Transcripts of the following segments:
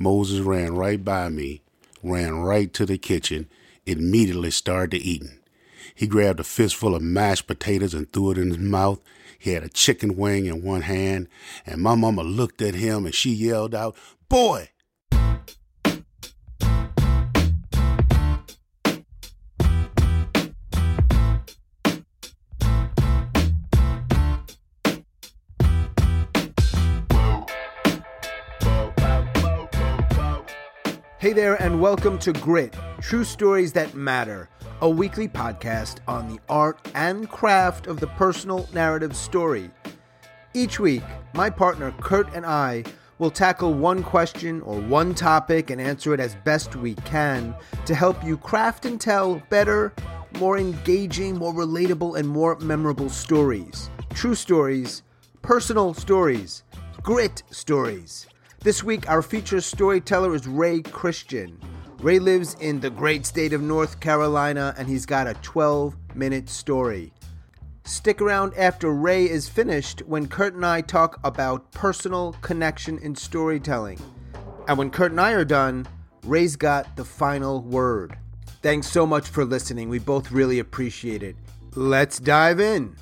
Moses ran right by me, ran right to the kitchen, immediately started eating. He grabbed a fistful of mashed potatoes and threw it in his mouth. He had a chicken wing in one hand, and my mama looked at him and she yelled out, Boy, there, and welcome to Grit True Stories That Matter, a weekly podcast on the art and craft of the personal narrative story. Each week, my partner Kurt and I will tackle one question or one topic and answer it as best we can to help you craft and tell better, more engaging, more relatable, and more memorable stories. True stories, personal stories, grit stories. This week, our featured storyteller is Ray Christian. Ray lives in the great state of North Carolina and he's got a 12 minute story. Stick around after Ray is finished when Kurt and I talk about personal connection in storytelling. And when Kurt and I are done, Ray's got the final word. Thanks so much for listening. We both really appreciate it. Let's dive in.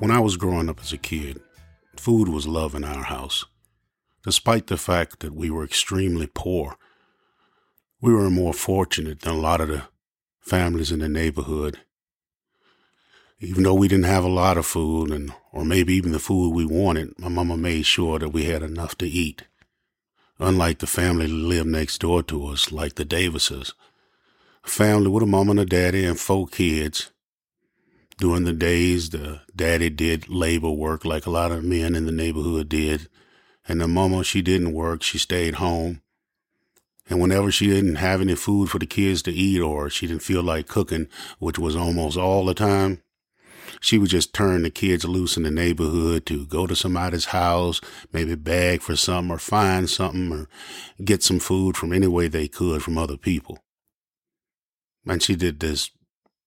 When I was growing up as a kid, Food was love in our house. Despite the fact that we were extremely poor, we were more fortunate than a lot of the families in the neighborhood. Even though we didn't have a lot of food and or maybe even the food we wanted, my mama made sure that we had enough to eat. Unlike the family that lived next door to us, like the Davises, a family with a mama and a daddy and four kids, during the days, the daddy did labor work like a lot of men in the neighborhood did. And the mama, she didn't work. She stayed home. And whenever she didn't have any food for the kids to eat or she didn't feel like cooking, which was almost all the time, she would just turn the kids loose in the neighborhood to go to somebody's house, maybe beg for something or find something or get some food from any way they could from other people. And she did this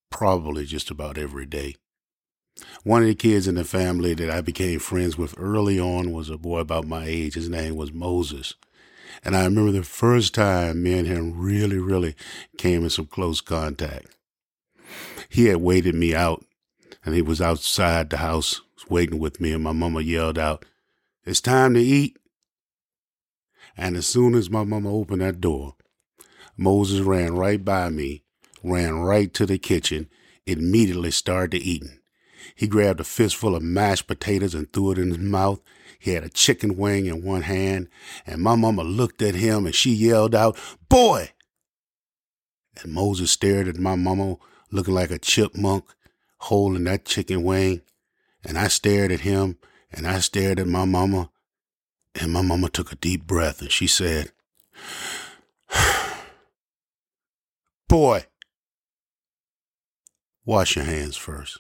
probably just about every day. One of the kids in the family that I became friends with early on was a boy about my age. His name was Moses. And I remember the first time me and him really, really came in some close contact. He had waited me out and he was outside the house waiting with me and my mama yelled out, It's time to eat. And as soon as my mama opened that door, Moses ran right by me ran right to the kitchen, immediately started eating. He grabbed a fistful of mashed potatoes and threw it in his mouth. He had a chicken wing in one hand, and my mama looked at him and she yelled out, Boy! And Moses stared at my mama, looking like a chipmunk, holding that chicken wing. And I stared at him, and I stared at my mama, and my mama took a deep breath and she said, Boy! Wash your hands first.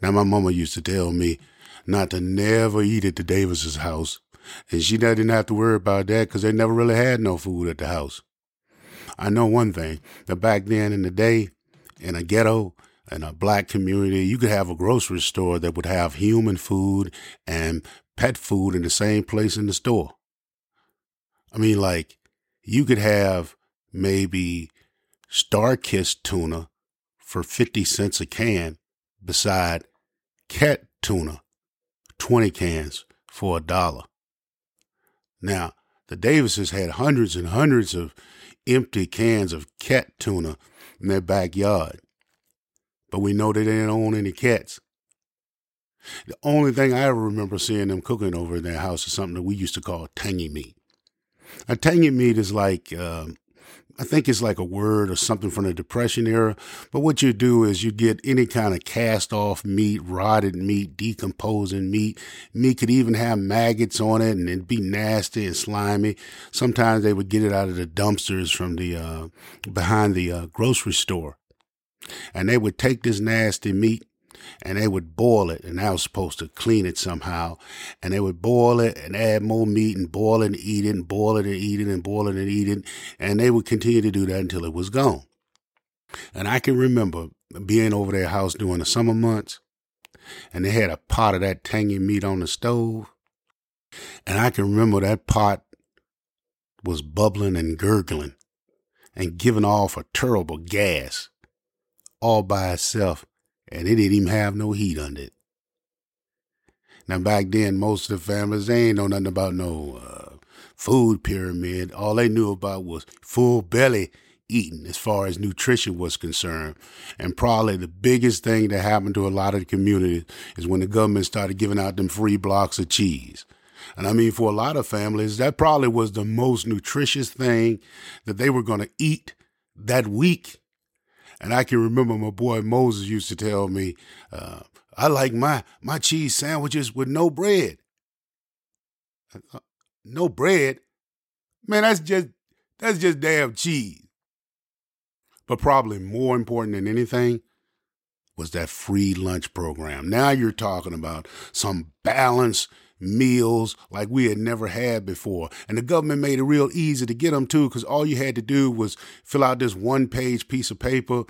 Now, my mama used to tell me not to never eat at the Davis's house, and she didn't have to worry about that because they never really had no food at the house. I know one thing that back then in the day, in a ghetto, in a black community, you could have a grocery store that would have human food and pet food in the same place in the store. I mean, like, you could have maybe StarKist tuna for 50 cents a can beside cat tuna, 20 cans for a dollar. Now, the Davises had hundreds and hundreds of empty cans of cat tuna in their backyard, but we know they didn't own any cats. The only thing I ever remember seeing them cooking over in their house is something that we used to call tangy meat. A tangy meat is like um, I think it's like a word or something from the Depression era. But what you do is you get any kind of cast off meat, rotted meat, decomposing meat. Meat could even have maggots on it and it'd be nasty and slimy. Sometimes they would get it out of the dumpsters from the, uh, behind the uh, grocery store. And they would take this nasty meat and they would boil it, and I was supposed to clean it somehow. And they would boil it and add more meat and boil it and eat it and boil it and eat it and boil it and eat it. And they would continue to do that until it was gone. And I can remember being over their house during the summer months, and they had a pot of that tangy meat on the stove. And I can remember that pot was bubbling and gurgling and giving off a terrible gas all by itself, and it didn't even have no heat under it. Now, back then, most of the families, they ain't know nothing about no uh, food pyramid. All they knew about was full belly eating as far as nutrition was concerned. And probably the biggest thing that happened to a lot of the community is when the government started giving out them free blocks of cheese. And I mean, for a lot of families, that probably was the most nutritious thing that they were going to eat that week. And I can remember my boy Moses used to tell me, uh, I like my, my cheese sandwiches with no bread. Uh, no bread? Man, that's just, that's just damn cheese. But probably more important than anything was that free lunch program. Now you're talking about some balanced meals like we had never had before. And the government made it real easy to get them too, because all you had to do was fill out this one page piece of paper.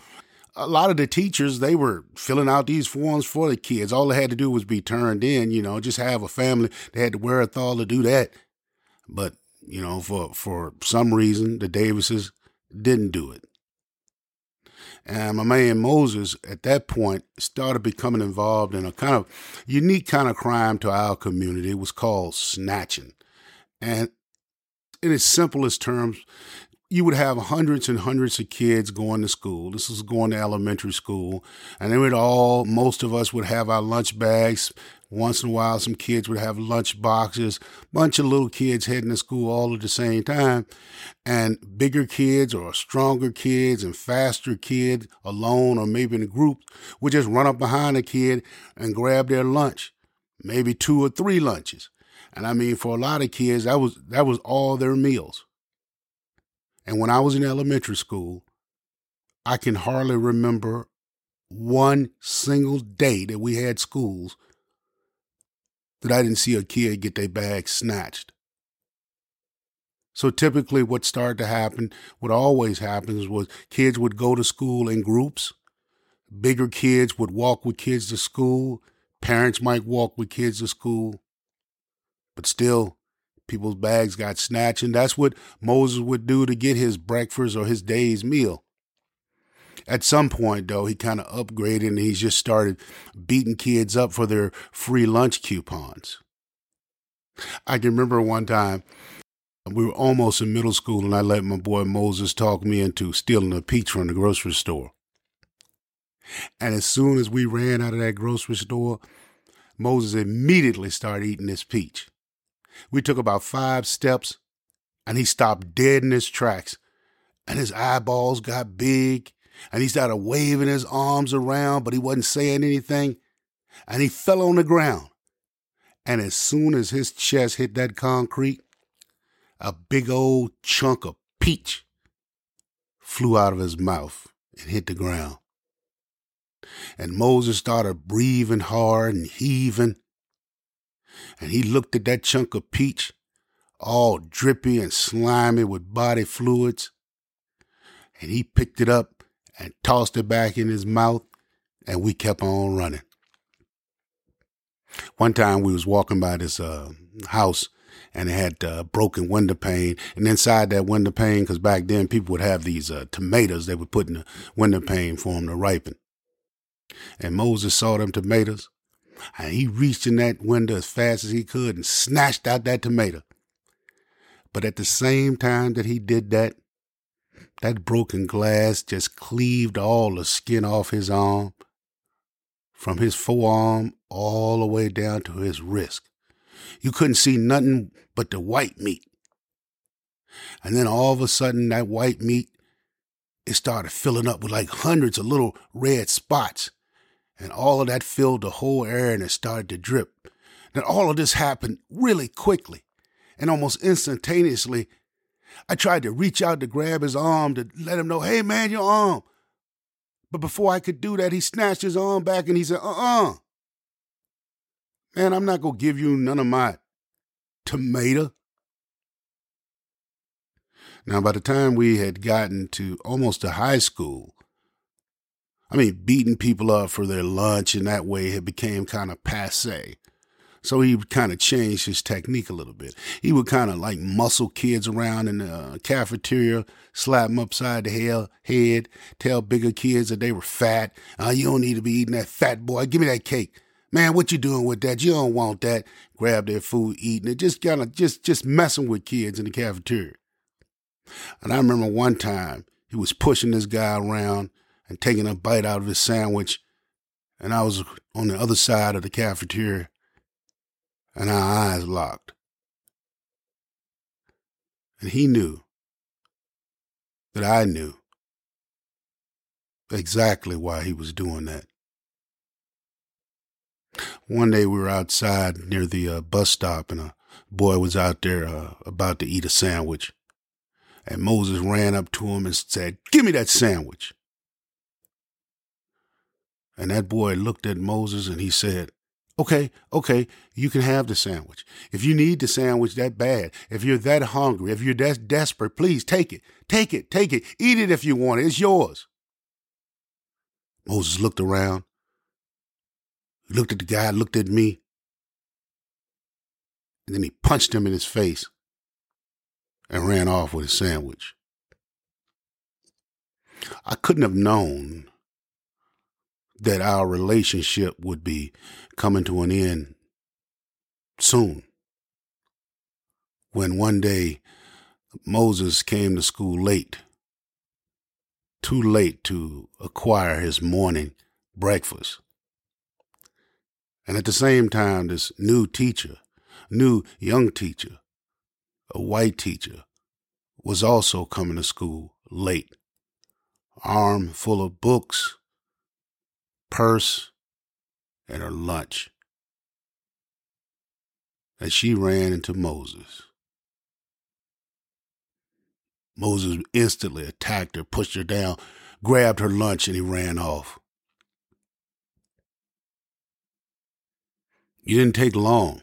A lot of the teachers, they were filling out these forms for the kids. All they had to do was be turned in, you know, just have a family. They had the wherewithal to do that. But, you know, for, for some reason, the Davises didn't do it. And my man Moses, at that point, started becoming involved in a kind of unique kind of crime to our community. It was called snatching. And in its simplest terms, you would have hundreds and hundreds of kids going to school. This was going to elementary school. And they would all, most of us would have our lunch bags, once in a while, some kids would have lunch boxes, bunch of little kids heading to school all at the same time. And bigger kids or stronger kids and faster kids alone or maybe in a group would just run up behind a kid and grab their lunch, maybe two or three lunches. And I mean, for a lot of kids, that was, that was all their meals. And when I was in elementary school, I can hardly remember one single day that we had schools that I didn't see a kid get their bag snatched. So typically, what started to happen, what always happens, was kids would go to school in groups. Bigger kids would walk with kids to school. Parents might walk with kids to school. But still, people's bags got snatched. And that's what Moses would do to get his breakfast or his day's meal. At some point, though, he kind of upgraded and he just started beating kids up for their free lunch coupons. I can remember one time we were almost in middle school and I let my boy Moses talk me into stealing a peach from the grocery store. And as soon as we ran out of that grocery store, Moses immediately started eating this peach. We took about five steps and he stopped dead in his tracks and his eyeballs got big and he started waving his arms around, but he wasn't saying anything. And he fell on the ground. And as soon as his chest hit that concrete, a big old chunk of peach flew out of his mouth and hit the ground. And Moses started breathing hard and heaving. And he looked at that chunk of peach, all drippy and slimy with body fluids. And he picked it up and tossed it back in his mouth, and we kept on running. One time we was walking by this uh, house and it had uh, broken window pane. And inside that window pane, because back then people would have these uh, tomatoes they would put in the window pane for them to ripen. And Moses saw them tomatoes, and he reached in that window as fast as he could and snatched out that tomato. But at the same time that he did that, that broken glass just cleaved all the skin off his arm, from his forearm all the way down to his wrist. You couldn't see nothing but the white meat. And then all of a sudden, that white meat, it started filling up with like hundreds of little red spots. And all of that filled the whole air and it started to drip. Then all of this happened really quickly. And almost instantaneously, I tried to reach out to grab his arm to let him know, hey man, your arm. But before I could do that, he snatched his arm back and he said, uh uh-uh. uh Man, I'm not going to give you none of my tomato. Now, by the time we had gotten to almost to high school, I mean, beating people up for their lunch in that way it became kind of passe. So he kind of changed his technique a little bit. He would kind of like muscle kids around in the cafeteria, slap them upside the head, tell bigger kids that they were fat. Uh, you don't need to be eating that fat boy. Give me that cake. Man, what you doing with that? You don't want that. Grab their food, eating it. Just kind of just just messing with kids in the cafeteria. And I remember one time he was pushing this guy around and taking a bite out of his sandwich. And I was on the other side of the cafeteria and our eyes locked. And he knew that I knew exactly why he was doing that. One day we were outside near the uh, bus stop, and a boy was out there uh, about to eat a sandwich. And Moses ran up to him and said, Give me that sandwich. And that boy looked at Moses and he said, Okay, okay, you can have the sandwich. If you need the sandwich that bad, if you're that hungry, if you're that desperate, please take it. Take it, take it. Eat it if you want it. It's yours. Moses looked around. He looked at the guy, looked at me. And then he punched him in his face and ran off with his sandwich. I couldn't have known that our relationship would be coming to an end soon. When one day Moses came to school late, too late to acquire his morning breakfast. And at the same time, this new teacher, new young teacher, a white teacher, was also coming to school late, arm full of books purse, and her lunch. And she ran into Moses. Moses instantly attacked her, pushed her down, grabbed her lunch, and he ran off. It didn't take long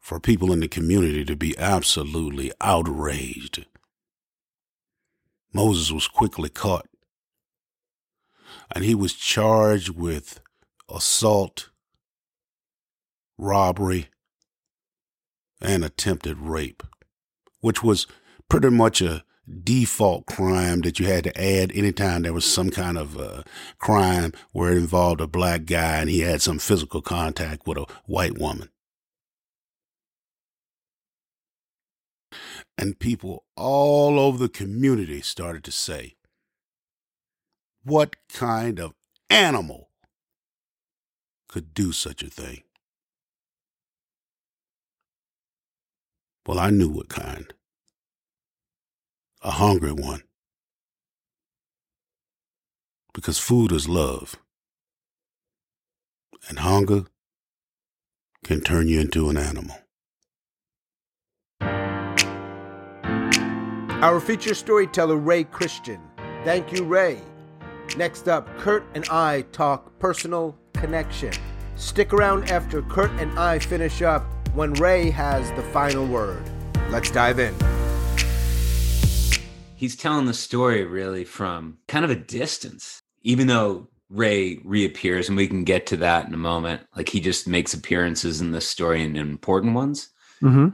for people in the community to be absolutely outraged. Moses was quickly caught and he was charged with assault, robbery, and attempted rape, which was pretty much a default crime that you had to add anytime there was some kind of uh, crime where it involved a black guy and he had some physical contact with a white woman. And people all over the community started to say, what kind of animal could do such a thing? Well, I knew what kind. A hungry one. Because food is love. And hunger can turn you into an animal. Our feature storyteller, Ray Christian. Thank you, Ray. Next up, Kurt and I talk personal connection. Stick around after Kurt and I finish up when Ray has the final word. Let's dive in. He's telling the story really from kind of a distance, even though Ray reappears, and we can get to that in a moment. Like he just makes appearances in this story and important ones. Mm-hmm.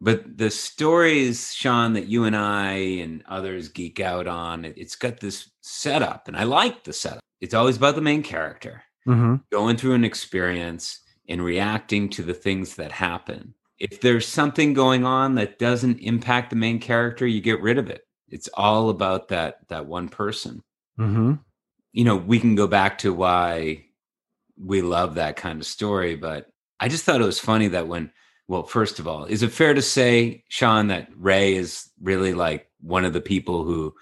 But the stories, Sean, that you and I and others geek out on, it's got this setup, and I like the setup. It's always about the main character mm-hmm. going through an experience and reacting to the things that happen. If there's something going on that doesn't impact the main character, you get rid of it. It's all about that that one person. Mm-hmm. You know, we can go back to why we love that kind of story, but I just thought it was funny that when well, first of all, is it fair to say, Sean, that Ray is really like one of the people who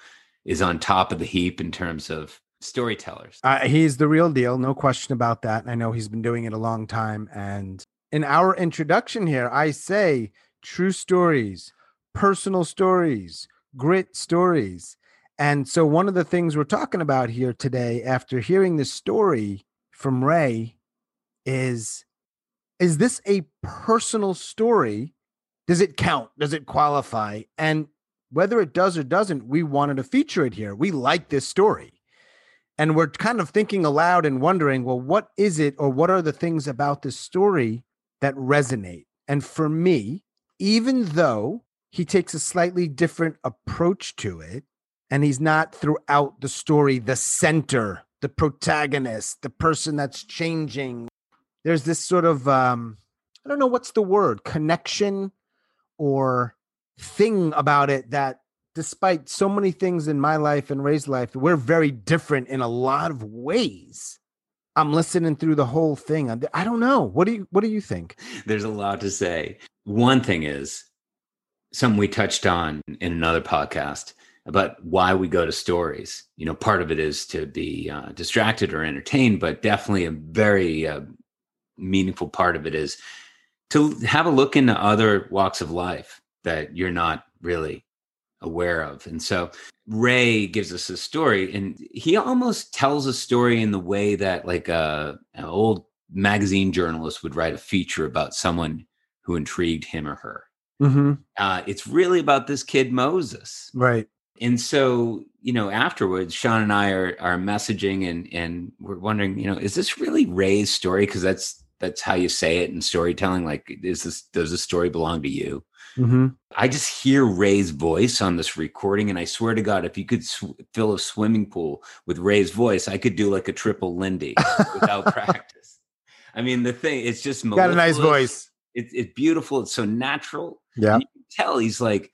is on top of the heap in terms of storytellers? Uh, he's the real deal, no question about that. I know he's been doing it a long time. And in our introduction here, I say true stories, personal stories, grit stories. And so, one of the things we're talking about here today, after hearing this story from Ray, is is this a personal story? Does it count? Does it qualify? And whether it does or doesn't, we wanted to feature it here. We like this story. And we're kind of thinking aloud and wondering, well, what is it or what are the things about this story that resonate? And for me, even though he takes a slightly different approach to it, and he's not throughout the story the center, the protagonist, the person that's changing. There's this sort of um, I don't know what's the word, connection or thing about it that despite so many things in my life and Ray's life, we're very different in a lot of ways. I'm listening through the whole thing. I don't know. What do you what do you think? There's a lot to say. One thing is something we touched on in another podcast about why we go to stories. You know, part of it is to be uh, distracted or entertained, but definitely a very uh, meaningful part of it is to have a look into other walks of life that you're not really aware of. And so Ray gives us a story, and he almost tells a story in the way that, like, a, an old magazine journalist would write a feature about someone who intrigued him or her. Mm-hmm. Uh, it's really about this kid Moses, right? And so, you know, afterwards, Sean and I are are messaging, and and we're wondering, you know, is this really Ray's story? Because that's that's how you say it in storytelling. Like, is this does the story belong to you? Mm-hmm. I just hear Ray's voice on this recording, and I swear to God, if you could sw- fill a swimming pool with Ray's voice, I could do like a triple Lindy without practice. I mean, the thing, it's just got a nice voice. It's, it's beautiful. It's so natural. Yeah, you can tell he's like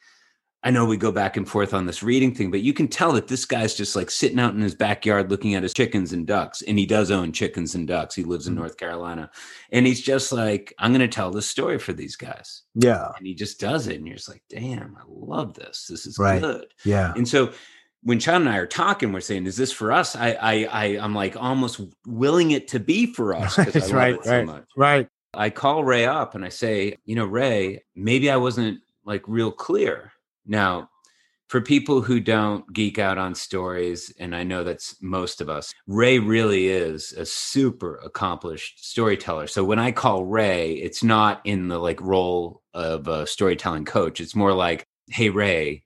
I know we go back and forth on this reading thing, but you can tell that this guy's just like sitting out in his backyard looking at his chickens and ducks. And he does own chickens and ducks. He lives in mm-hmm. North Carolina. And he's just like, I'm going to tell this story for these guys. Yeah. And he just does it. And you're just like, damn, I love this. This is right. good. Yeah. And so when Sean and I are talking, we're saying, "Is this for us?" I, I, I am like almost willing it to be for us because I right, love it right, so much. Right. I call Ray up and I say, "You know, Ray, maybe I wasn't like real clear. Now, for people who don't geek out on stories, and I know that's most of us, Ray really is a super accomplished storyteller. So when I call Ray, it's not in the like role of a storytelling coach. It's more like, hey, Ray,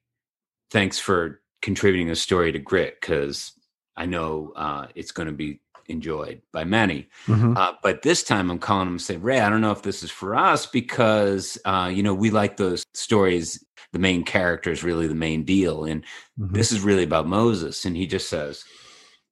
thanks for contributing a story to Grit because I know uh, it's going to be enjoyed by many. Mm-hmm. Uh, but this time I'm calling him and saying, Ray, I don't know if this is for us because, uh, you know, we like those stories the main character is really the main deal. And mm-hmm. this is really about Moses. And he just says,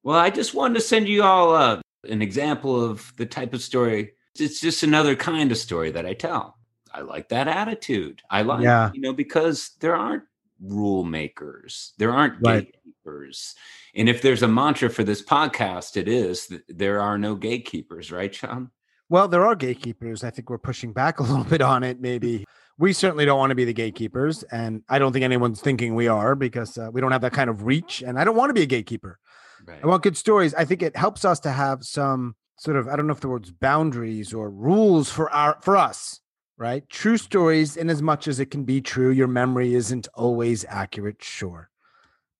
Well, I just wanted to send you all uh, an example of the type of story. It's just another kind of story that I tell. I like that attitude. I like, yeah. you know, because there aren't rule makers, there aren't right. Gatekeepers. And if there's a mantra for this podcast, it is that there are no gatekeepers, right, Sean? Well, there are gatekeepers. I think we're pushing back a little bit on it, maybe we certainly don't want to be the gatekeepers and i don't think anyone's thinking we are because uh, we don't have that kind of reach and i don't want to be a gatekeeper right. i want good stories i think it helps us to have some sort of i don't know if the words boundaries or rules for our for us right true stories in as much as it can be true your memory isn't always accurate sure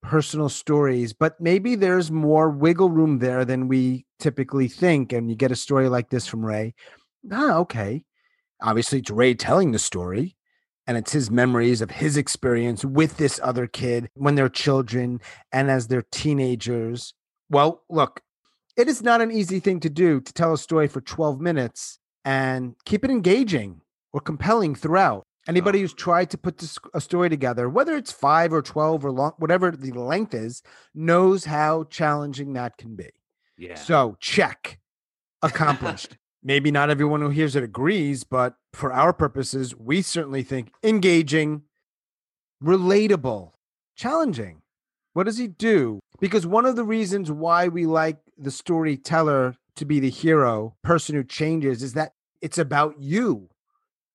personal stories but maybe there's more wiggle room there than we typically think and you get a story like this from ray ah okay obviously it's Ray telling the story and it's his memories of his experience with this other kid when they're children and as they're teenagers. Well, look, it is not an easy thing to do to tell a story for 12 minutes and keep it engaging or compelling throughout. Anybody oh. who's tried to put this, a story together, whether it's five or 12 or long, whatever the length is, knows how challenging that can be. Yeah. So, check accomplished. Maybe not everyone who hears it agrees, but for our purposes, we certainly think engaging, relatable, challenging. What does he do? Because one of the reasons why we like the storyteller to be the hero, person who changes, is that it's about you.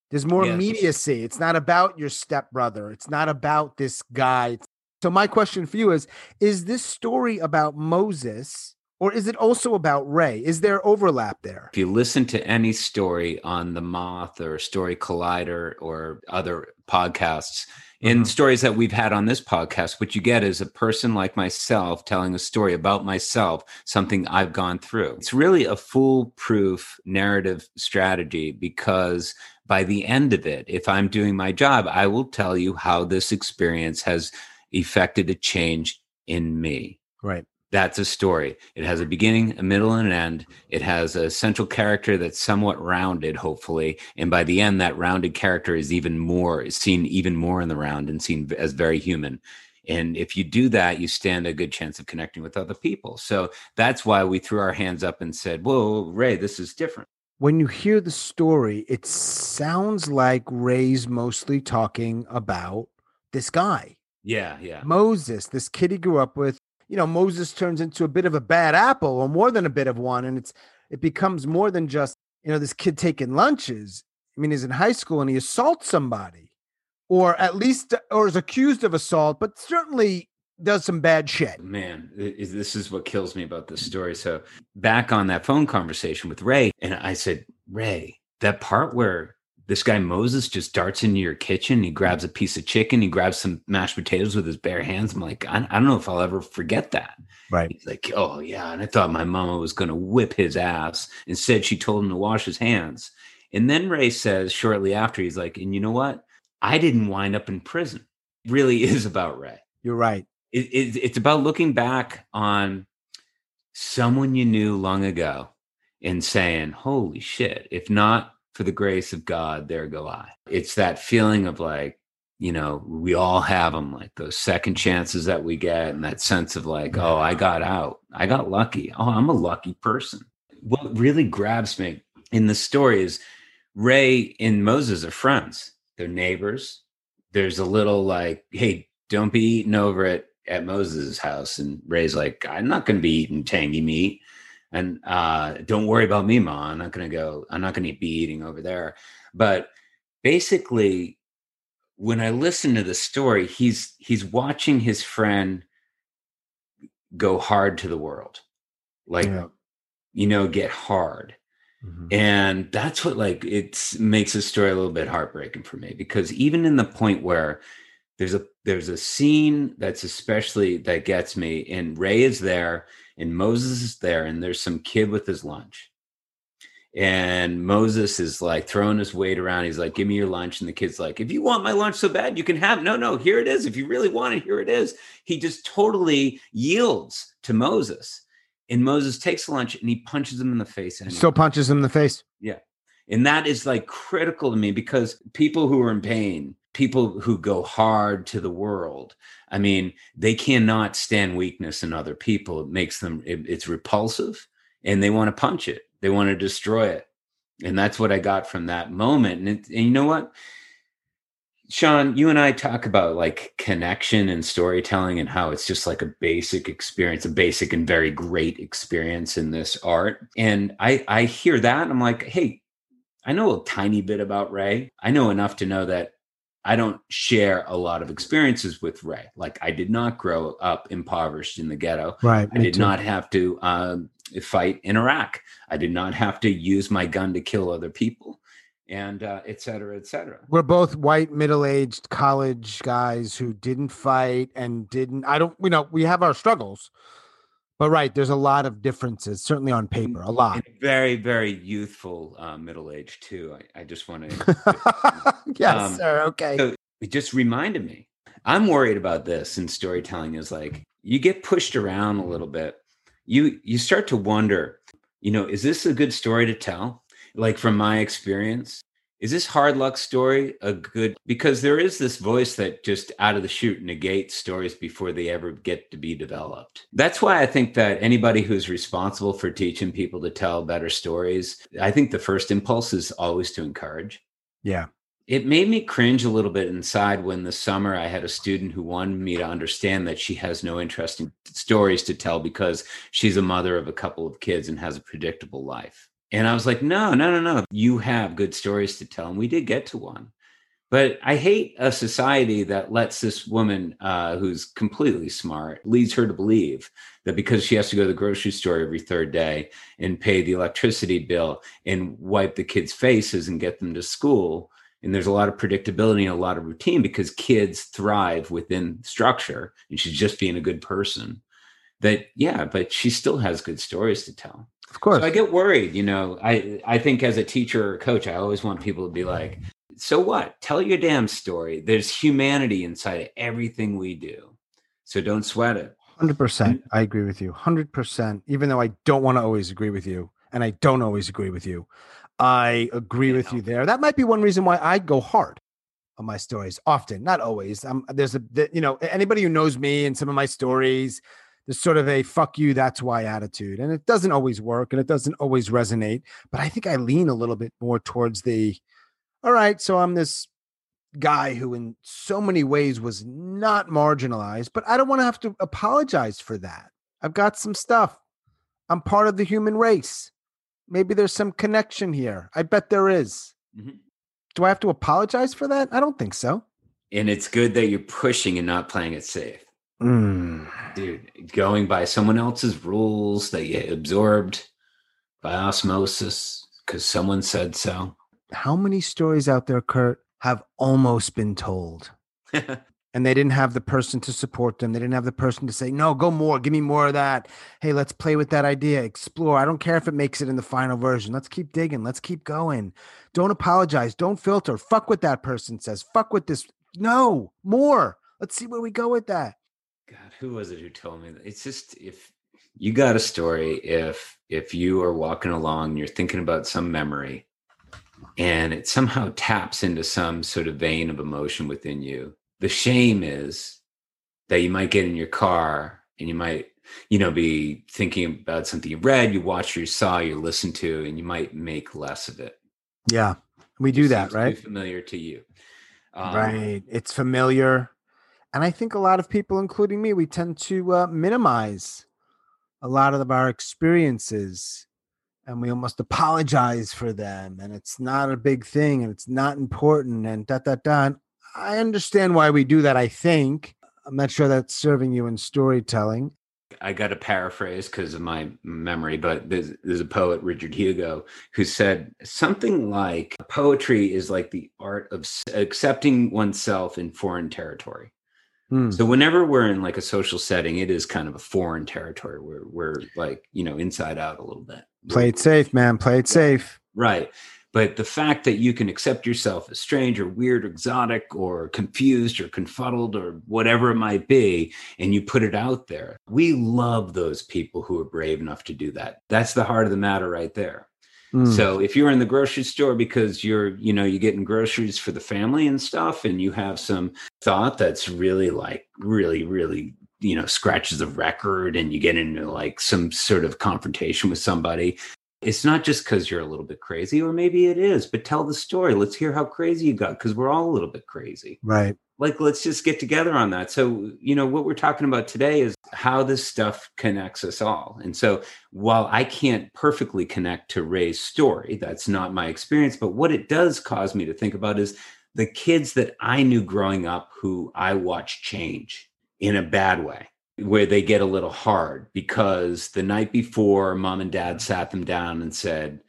There's more yes. immediacy. It's not about your stepbrother. It's not about this guy. So, my question for you is Is this story about Moses or is it also about Ray? Is there overlap there? If you listen to any story on the Moth or Story Collider or other podcasts, in mm-hmm. stories that we've had on this podcast, what you get is a person like myself telling a story about myself, something I've gone through. It's really a foolproof narrative strategy because by the end of it, if I'm doing my job, I will tell you how this experience has effected a change in me. Right that's a story. It has a beginning, a middle, and an end. It has a central character that's somewhat rounded, hopefully. And by the end, that rounded character is even more is seen even more in the round and seen as very human. And if you do that, you stand a good chance of connecting with other people. So that's why we threw our hands up and said, Whoa, Ray, this is different. When you hear the story, it sounds like Ray's mostly talking about this guy. Yeah, yeah. Moses, this kid he grew up with, you know, Moses turns into a bit of a bad apple or more than a bit of one. And it's it becomes more than just, you know, this kid taking lunches. I mean, he's in high school and he assaults somebody, or at least or is accused of assault, but certainly does some bad shit. Man, this is what kills me about this story. So back on that phone conversation with Ray, and I said, Ray, that part where this guy Moses just darts into your kitchen. He grabs a piece of chicken. He grabs some mashed potatoes with his bare hands. I'm like, I, I don't know if I'll ever forget that. Right. He's like, oh yeah. And I thought my mama was going to whip his ass. Instead, she told him to wash his hands. And then Ray says shortly after, he's like, and you know what? I didn't wind up in prison. It really is about Ray. You're right. It, it, it's about looking back on someone you knew long ago and saying, holy shit, if not for the grace of God, there go I. It's that feeling of like, you know, we all have them, like those second chances that we get, and that sense of like, oh, I got out. I got lucky. Oh, I'm a lucky person. What really grabs me in the story is Ray and Moses are friends, they're neighbors. There's a little like, hey, don't be eating over at, at Moses' house. And Ray's like, I'm not going to be eating tangy meat and uh, don't worry about me, ma. I'm not going to go. I'm not going to be eating over there. But basically, when I listen to the story, he's he's watching his friend go hard to the world, like yeah. you know, get hard. Mm-hmm. And that's what like it makes the story a little bit heartbreaking for me because even in the point where there's a there's a scene that's especially that gets me and Ray is there and Moses is there, and there's some kid with his lunch. And Moses is like throwing his weight around. He's like, Give me your lunch. And the kid's like, If you want my lunch so bad, you can have It. no, no, here it is. If you really want it, here it is. He just totally yields to Moses. And Moses takes the lunch and he punches him in the face. Anyway. Still punches him in the face. Yeah. And that is like critical to me because people who are in pain, people who go hard to the world, I mean, they cannot stand weakness in other people. It makes them, it, it's repulsive and they want to punch it, they want to destroy it. And that's what I got from that moment. And, it, and you know what? Sean, you and I talk about like connection and storytelling and how it's just like a basic experience, a basic and very great experience in this art. And I I hear that and I'm like, hey, I know a tiny bit about Ray. I know enough to know that I don't share a lot of experiences with Ray. Like I did not grow up impoverished in the ghetto. Right. I did too. not have to um, fight in Iraq. I did not have to use my gun to kill other people, and uh, et cetera, et cetera. We're both white, middle-aged college guys who didn't fight and didn't. I don't. You know, we have our struggles, but right, there's a lot of differences, certainly on paper, a lot. And very, very youthful uh, middle age too. I, I just want to. yes, um, sir. Okay. So it just reminded me. I'm worried about this in storytelling. Is like you get pushed around a little bit. You you start to wonder. You know, is this a good story to tell? Like from my experience, is this hard luck story a good because there is this voice that just out of the chute negates stories before they ever get to be developed. That's why i think that anybody who's responsible for teaching people to tell better stories i think the first impulse is always to encourage. Yeah. It made me cringe a little bit inside when the summer I had a student who wanted me to understand that she has no interesting stories to tell because she's a mother of a couple of kids and has a predictable life. And I was like, no, no, no, no. You have good stories to tell. And we did get to one. But I hate a society that lets this woman, uh, who's completely smart, leads her to believe that because she has to go to the grocery store every third day and pay the electricity bill and wipe the kids' faces and get them to school, and there's a lot of predictability and a lot of routine because kids thrive within structure, and she's just being a good person. That yeah, but she still has good stories to tell. Of course. So I get worried, you know. I I think as a teacher or coach, I always want people to be like, so what? Tell your damn story. There's humanity inside of everything we do. So don't sweat it. Hundred percent. I agree with you. Hundred percent. Even though I don't want to always agree with you, and I don't always agree with you, I agree Yeah, with you there. That might be one reason why I go hard on my stories. Often, not always. Um, there's a you know anybody who knows me and some of my stories. There's sort of a "fuck you, that's why" attitude, and it doesn't always work, and it doesn't always resonate. But I think I lean a little bit more towards the, all right. So I'm this guy who in so many ways was not marginalized, but I don't want to have to apologize for that. I've got some stuff. I'm part of the human race. Maybe there's some connection here. I bet there is. Mhm. Do I have to apologize for that? I don't think so. And it's good that you're pushing and not playing it safe. Mm. Dude, going by someone else's rules that you absorbed by osmosis because someone said so. How many stories out there, Kurt, have almost been told? and they didn't have the person to support them. They didn't have the person to say, no, go more, give me more of that. Hey, let's play with that idea, explore. I don't care if it makes it in the final version. Let's keep digging. Let's keep going. Don't apologize. Don't filter. Fuck what that person says. Fuck what this. No, more. Let's see where we go with that. God, who was it who told me that? It's just if you got a story, if if you are walking along, you're thinking about some memory, and it somehow taps into some sort of vein of emotion within you. The shame is that you might get in your car and you might, you know, be thinking about something you read, you watched, or you saw, you listened to, and you might make less of it. Yeah, we do that, right? Familiar to you, Um, right. It's familiar. And I think a lot of people, including me, we tend to uh, minimize a lot of our experiences and we almost apologize for them. And it's not a big thing and it's not important and da da da. And I understand why we do that, I think. I'm not sure that's serving you in storytelling. I got to paraphrase because of my memory, but there's, there's a poet, Richard Hugo, who said something like poetry is like the art of accepting oneself in foreign territory. Hmm. So whenever we're in like a social setting, it is kind of a foreign territory where we're like, you know, inside out a little bit. Play it safe, man. Play it safe. Right. But the fact that you can accept yourself as strange or weird or exotic or confused or confuddled or whatever it might be, and you put it out there, we love those people who are brave enough to do that. That's the heart of the matter right there. Hmm. So if you're in the grocery store because you're, you know, you're getting groceries for the family and stuff, and you have some thought that's really like, really, really, you know, scratches the record and you get into like some sort of confrontation with somebody, it's not just because you're a little bit crazy, or maybe it is, but tell the story. Let's hear how crazy you got because we're all a little bit crazy right. like let's just get together on that so you know what we're talking about today is how this stuff connects us all and so while i can't perfectly connect to ray's story that's not my experience but what it does cause me to think about is the kids that i knew growing up who i watched change in a bad way where they get a little hard because the night before mom and dad sat them down and said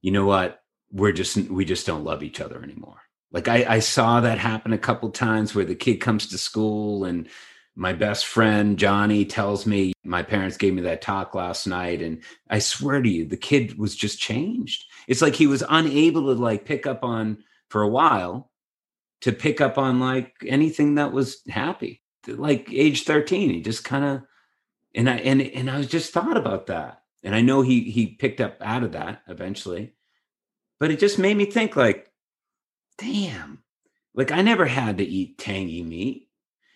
you know what we're just we just don't love each other anymore like I, I saw that happen a couple times where the kid comes to school and my best friend Johnny tells me my parents gave me that talk last night and I swear to you the kid was just changed. It's like he was unable to like pick up on for a while to pick up on like anything that was happy. Like age 13 he just kind of and I and and I was just thought about that. And I know he he picked up out of that eventually. But it just made me think like damn. Like i never had to eat tangy meat.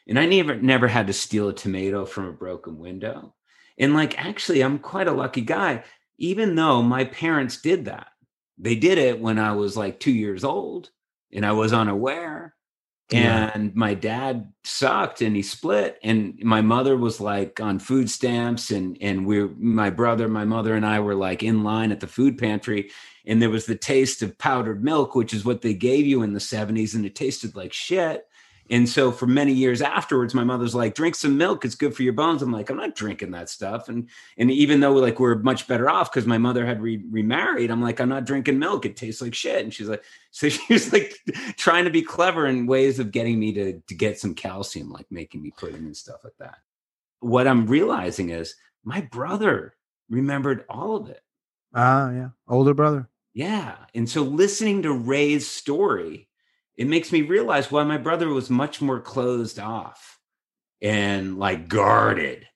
And i never never had to steal a tomato from a broken window. And like actually i'm quite a lucky guy. Even though my parents did that. They did it when i was like two years old and i was unaware Yeah. and my dad sucked and he split and my mother was like on food stamps and and we my brother my mother and i were like in line at the food pantry and there was the taste of powdered milk which is what they gave you in the 70s and it tasted like shit and so for many years afterwards my mother's like drink some milk it's good for your bones i'm like i'm not drinking that stuff and and even though like we're much better off because my mother had re- remarried i'm like i'm not drinking milk it tastes like shit and she's like so she was like trying to be clever in ways of getting me to to get some calcium like making me pudding and stuff like that what i'm realizing is my brother remembered all of it Ah, yeah. Older brother. yeah. And so listening to Ray's story, it makes me realize why my brother was much more closed off and like guarded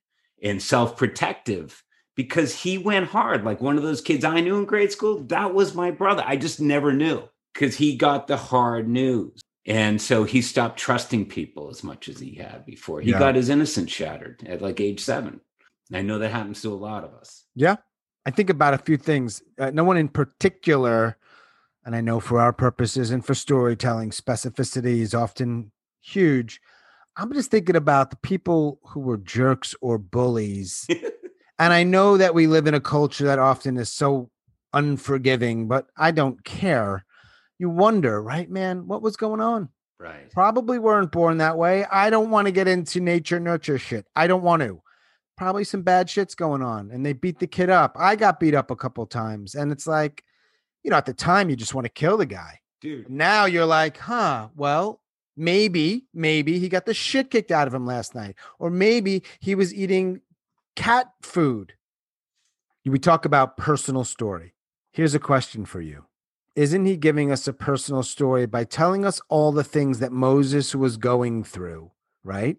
and self-protective because he went hard. Like one of those kids I knew in grade school, that was my brother. I just never knew because he got the hard news. And so he stopped trusting people as much as he had before. He Yeah. got his innocence shattered at like age seven. I know that happens to a lot of us. Yeah. I think about a few things. Uh, no one in particular, and I know for our purposes and for storytelling, specificity is often huge. I'm just thinking about the people who were jerks or bullies. and I know that we live in a culture that often is so unforgiving, but I don't care. You wonder, right, man, what was going on? Right. Probably weren't born that way. I don't want to get into nature nurture shit. I don't want to. Probably some bad shit's going on and they beat the kid up. I got beat up a couple times and it's like, you know, at the time you just want to kill the guy. Dude. Now you're like, huh, well, maybe, maybe he got the shit kicked out of him last night. Or maybe he was eating cat food. We talk about personal story. Here's a question for you. Isn't he giving us a personal story by telling us all the things that Moses was going through, right?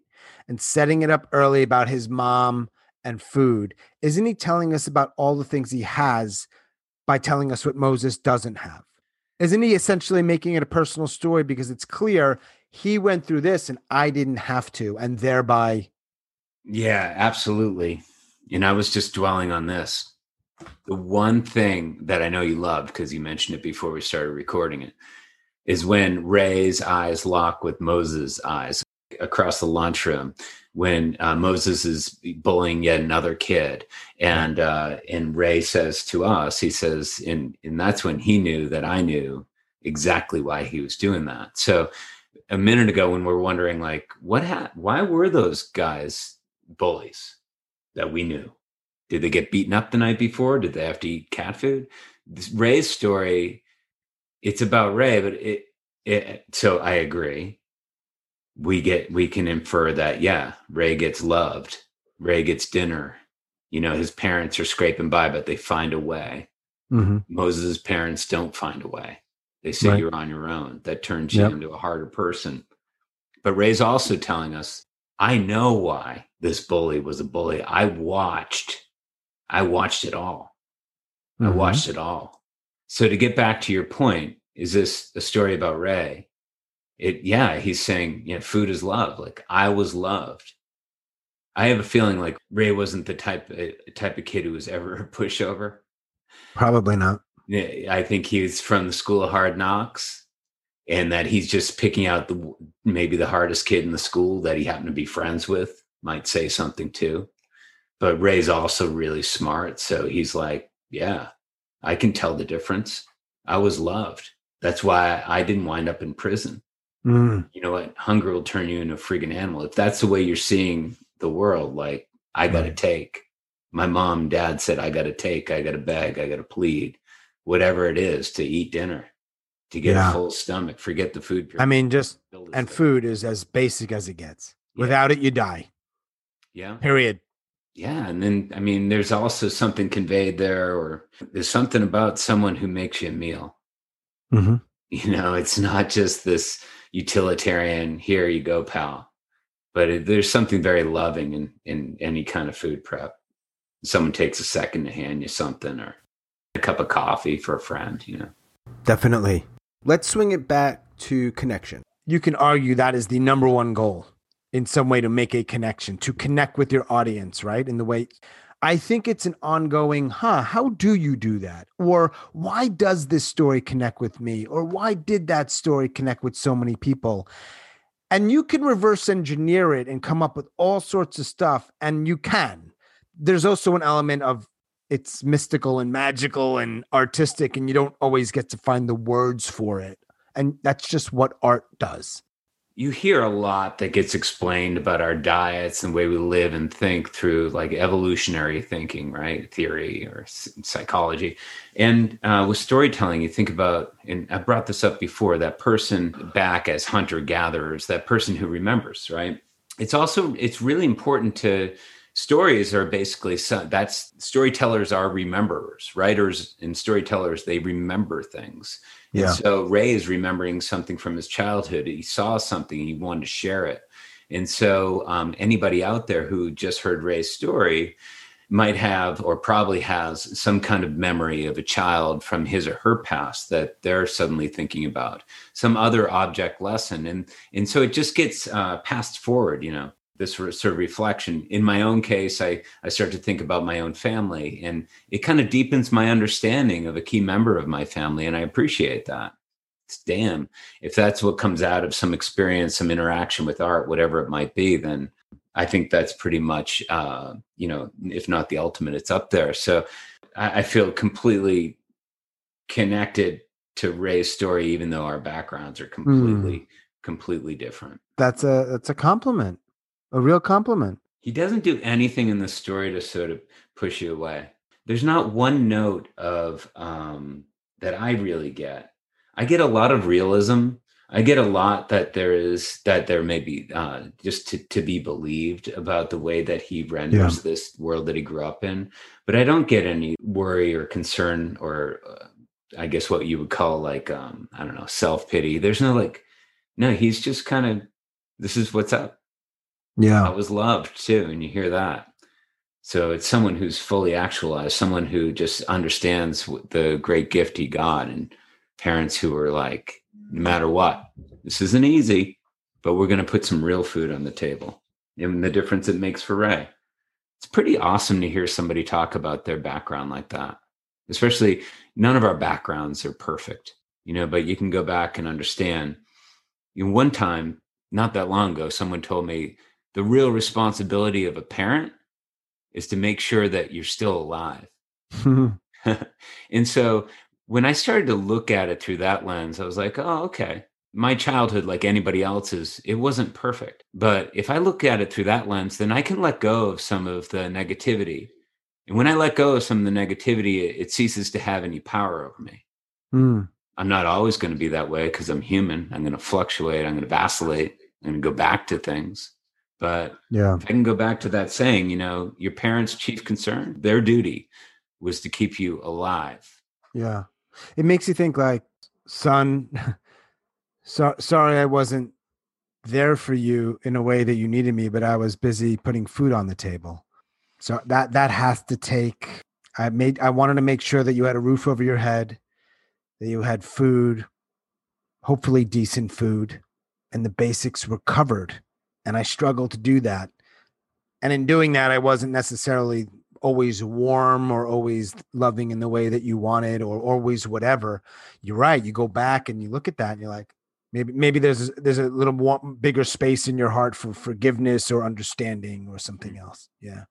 And setting it up early about his mom and food. Isn't he telling us about all the things he has by telling us what Moses doesn't have? Isn't he essentially making it a personal story because it's clear he went through this and I didn't have to, and thereby, Yeah, absolutely. And I was just dwelling on this. The one thing that I know you loved because you mentioned it before we started recording it is when Ray's eyes lock with Moses' eyes across the lunchroom when uh, Moses is bullying yet another kid, and uh, and Ray says to us, he says, and and that's when he knew that I knew exactly why he was doing that. So a minute ago, when we are wondering like what ha- why were those guys bullies that we knew? Did they get beaten up the night before? Did they have to eat cat food? This Ray's story, it's about Ray, but it, it so I agree. We get we can infer that yeah, Ray gets loved. Ray gets dinner. You know, his parents are scraping by, but they find a way. Moses' parents don't find a way. They say Right. you're on your own. That turns you Yep. into a harder person. But Ray's also telling us, I know why this bully was a bully. I watched, I watched it all. I Mhm. watched it all. So to get back to your point, is this a story about Ray? It yeah, he's saying, yeah, food is love. Like I was loved. I have a feeling like Ray wasn't the type uh, type of kid who was ever a pushover. Probably not. Yeah, I think he's from the school of hard knocks and that he's just picking out the maybe the hardest kid in the school that he happened to be friends with might say something too. But Ray's also really smart, so he's like, yeah, I can tell the difference. I was loved. That's why I didn't wind up in prison. Mm, You know what? Hunger will turn you into a freaking animal. If that's the way you're seeing the world, like I got to take. My mom, dad said, I got to take, I got to beg, I got to plead, whatever it is to eat dinner, to get Yeah. a full stomach, forget the food. I mean, just and food is as basic as it gets. Yeah. Without it, you die. Yeah. Period. Yeah. And then, I mean, there's also something conveyed there, or there's something about someone who makes you a meal. Mm-hmm. You know, it's not just this utilitarian, here you go, pal. But it, there's something very loving in, in any kind of food prep. Someone takes a second to hand you something or a cup of coffee for a friend, you know. Definitely. Let's swing it back to connection. You can argue that is the number one goal in some way to make a connection, to connect with your audience, right? In the way I think it's an ongoing, huh? How do you do that? Or why does this story connect with me? Or why did that story connect with so many people? And you can reverse engineer it and come up with all sorts of stuff, and you can. There's also an element of it's mystical and magical and artistic, and you don't always get to find the words for it. And that's just what art does. You hear a lot that gets explained about our diets and the way we live and think through like evolutionary thinking, right? Theory or psychology. And uh, with storytelling, you think about, and I brought this up before, that person back as hunter gatherers, that person who remembers, right? It's also, it's really important to, stories are basically that's storytellers are rememberers writers and storytellers they remember things Yeah. and so ray is remembering something from his childhood he saw something he wanted to share it And so, um, anybody out there who just heard Ray's story might have, or probably has, some kind of memory of a child from his or her past that they're suddenly thinking about, some other object lesson, and and so it just gets uh, passed forward. You know, this sort of reflection. In my own case, I I start to think about my own family, and it kind of deepens my understanding of a key member of my family, and I appreciate that It's, damn, if that's what comes out of some experience, some interaction with art, whatever it might be, then I think that's pretty much, uh, you know, if not the ultimate, it's up there. So I, I feel completely connected to Ray's story, even though our backgrounds are completely, mm. completely different. That's a that's a compliment, a real compliment. He doesn't do anything in the story to sort of push you away. There's not one note of um, that I really get I get a lot of realism. I get a lot that there is that there may be uh, just to, to be believed about the way that he renders yeah. this world that he grew up in, but I don't get any worry or concern or uh, I guess what you would call like um, I don't know self pity. There's no like no. He's just kind of this is what's up. Yeah, I was loved too, and you hear that. So it's someone who's fully actualized, someone who just understands the great gift he got and parents who are like, no matter what, this isn't easy, but we're going to put some real food on the table. And the difference it makes for Ray. It's pretty awesome to hear somebody talk about their background like that. Especially none of our backgrounds are perfect, you know, but you can go back and understand. In one time, not that long ago, someone told me the real responsibility of a parent is to make sure that you're still alive. and so when I started to look at it through that lens, I was like, oh, okay. My childhood, like anybody else's, it wasn't perfect. But if I look at it through that lens, then I can let go of some of the negativity. And when I let go of some of the negativity, it, ceases to have any power over me. Mm. I'm not always going to be that way because I'm human. I'm going to fluctuate. I'm going to vacillate. I'm going to go back to things. But yeah, I can go back to that saying, you know, your parents' chief concern, their duty was to keep you alive. Yeah it makes you think like, son, so, sorry I wasn't there for you in a way that you needed me, but I was busy putting food on the table. So that that has to take I made I wanted to make sure that you had a roof over your head, that you had food, hopefully decent food, and the basics were covered. And I struggled to do that. And in doing that, I wasn't necessarily always warm or always loving in the way that you wanted or always whatever. You're right you go back and you look at that and you're like maybe maybe there's there's a little more bigger space in your heart for forgiveness or understanding or something mm. else. Yeah.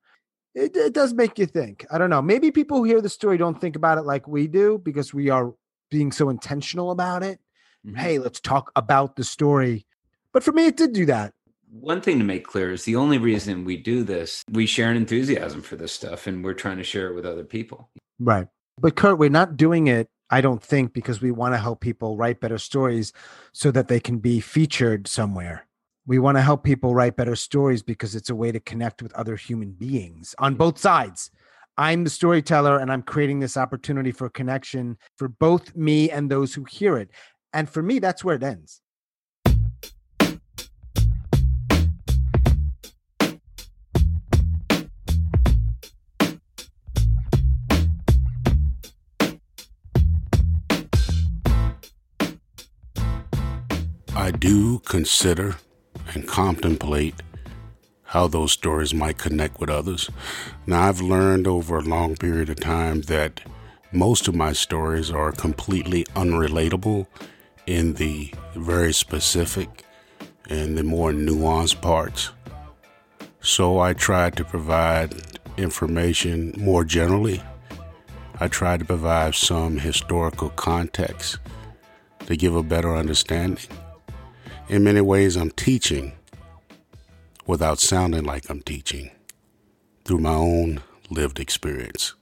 It, it does make you think. I don't know. Maybe people who hear the story don't think about it like we do because we are being so intentional about it. Mm-hmm. hey let's talk about the story. But for me it did do that one thing to make clear is the only reason we do this, we share an enthusiasm for this stuff and we're trying to share it with other people. Right. But Kurt, we're not doing it, I don't think, because we want to help people write better stories so that they can be featured somewhere. We want to help people write better stories because it's a way to connect with other human beings on mm. both sides. I'm the storyteller and I'm creating this opportunity for connection for both me and those who hear it. And for me, that's where it ends. Do consider and contemplate how those stories might connect with others. Now, I've learned over a long period of time that most of my stories are completely unrelatable in the very specific and the more nuanced parts. So I try to provide information more generally. I try to provide some historical context to give a better understanding in many ways, I'm teaching without sounding like I'm teaching through my own lived experience.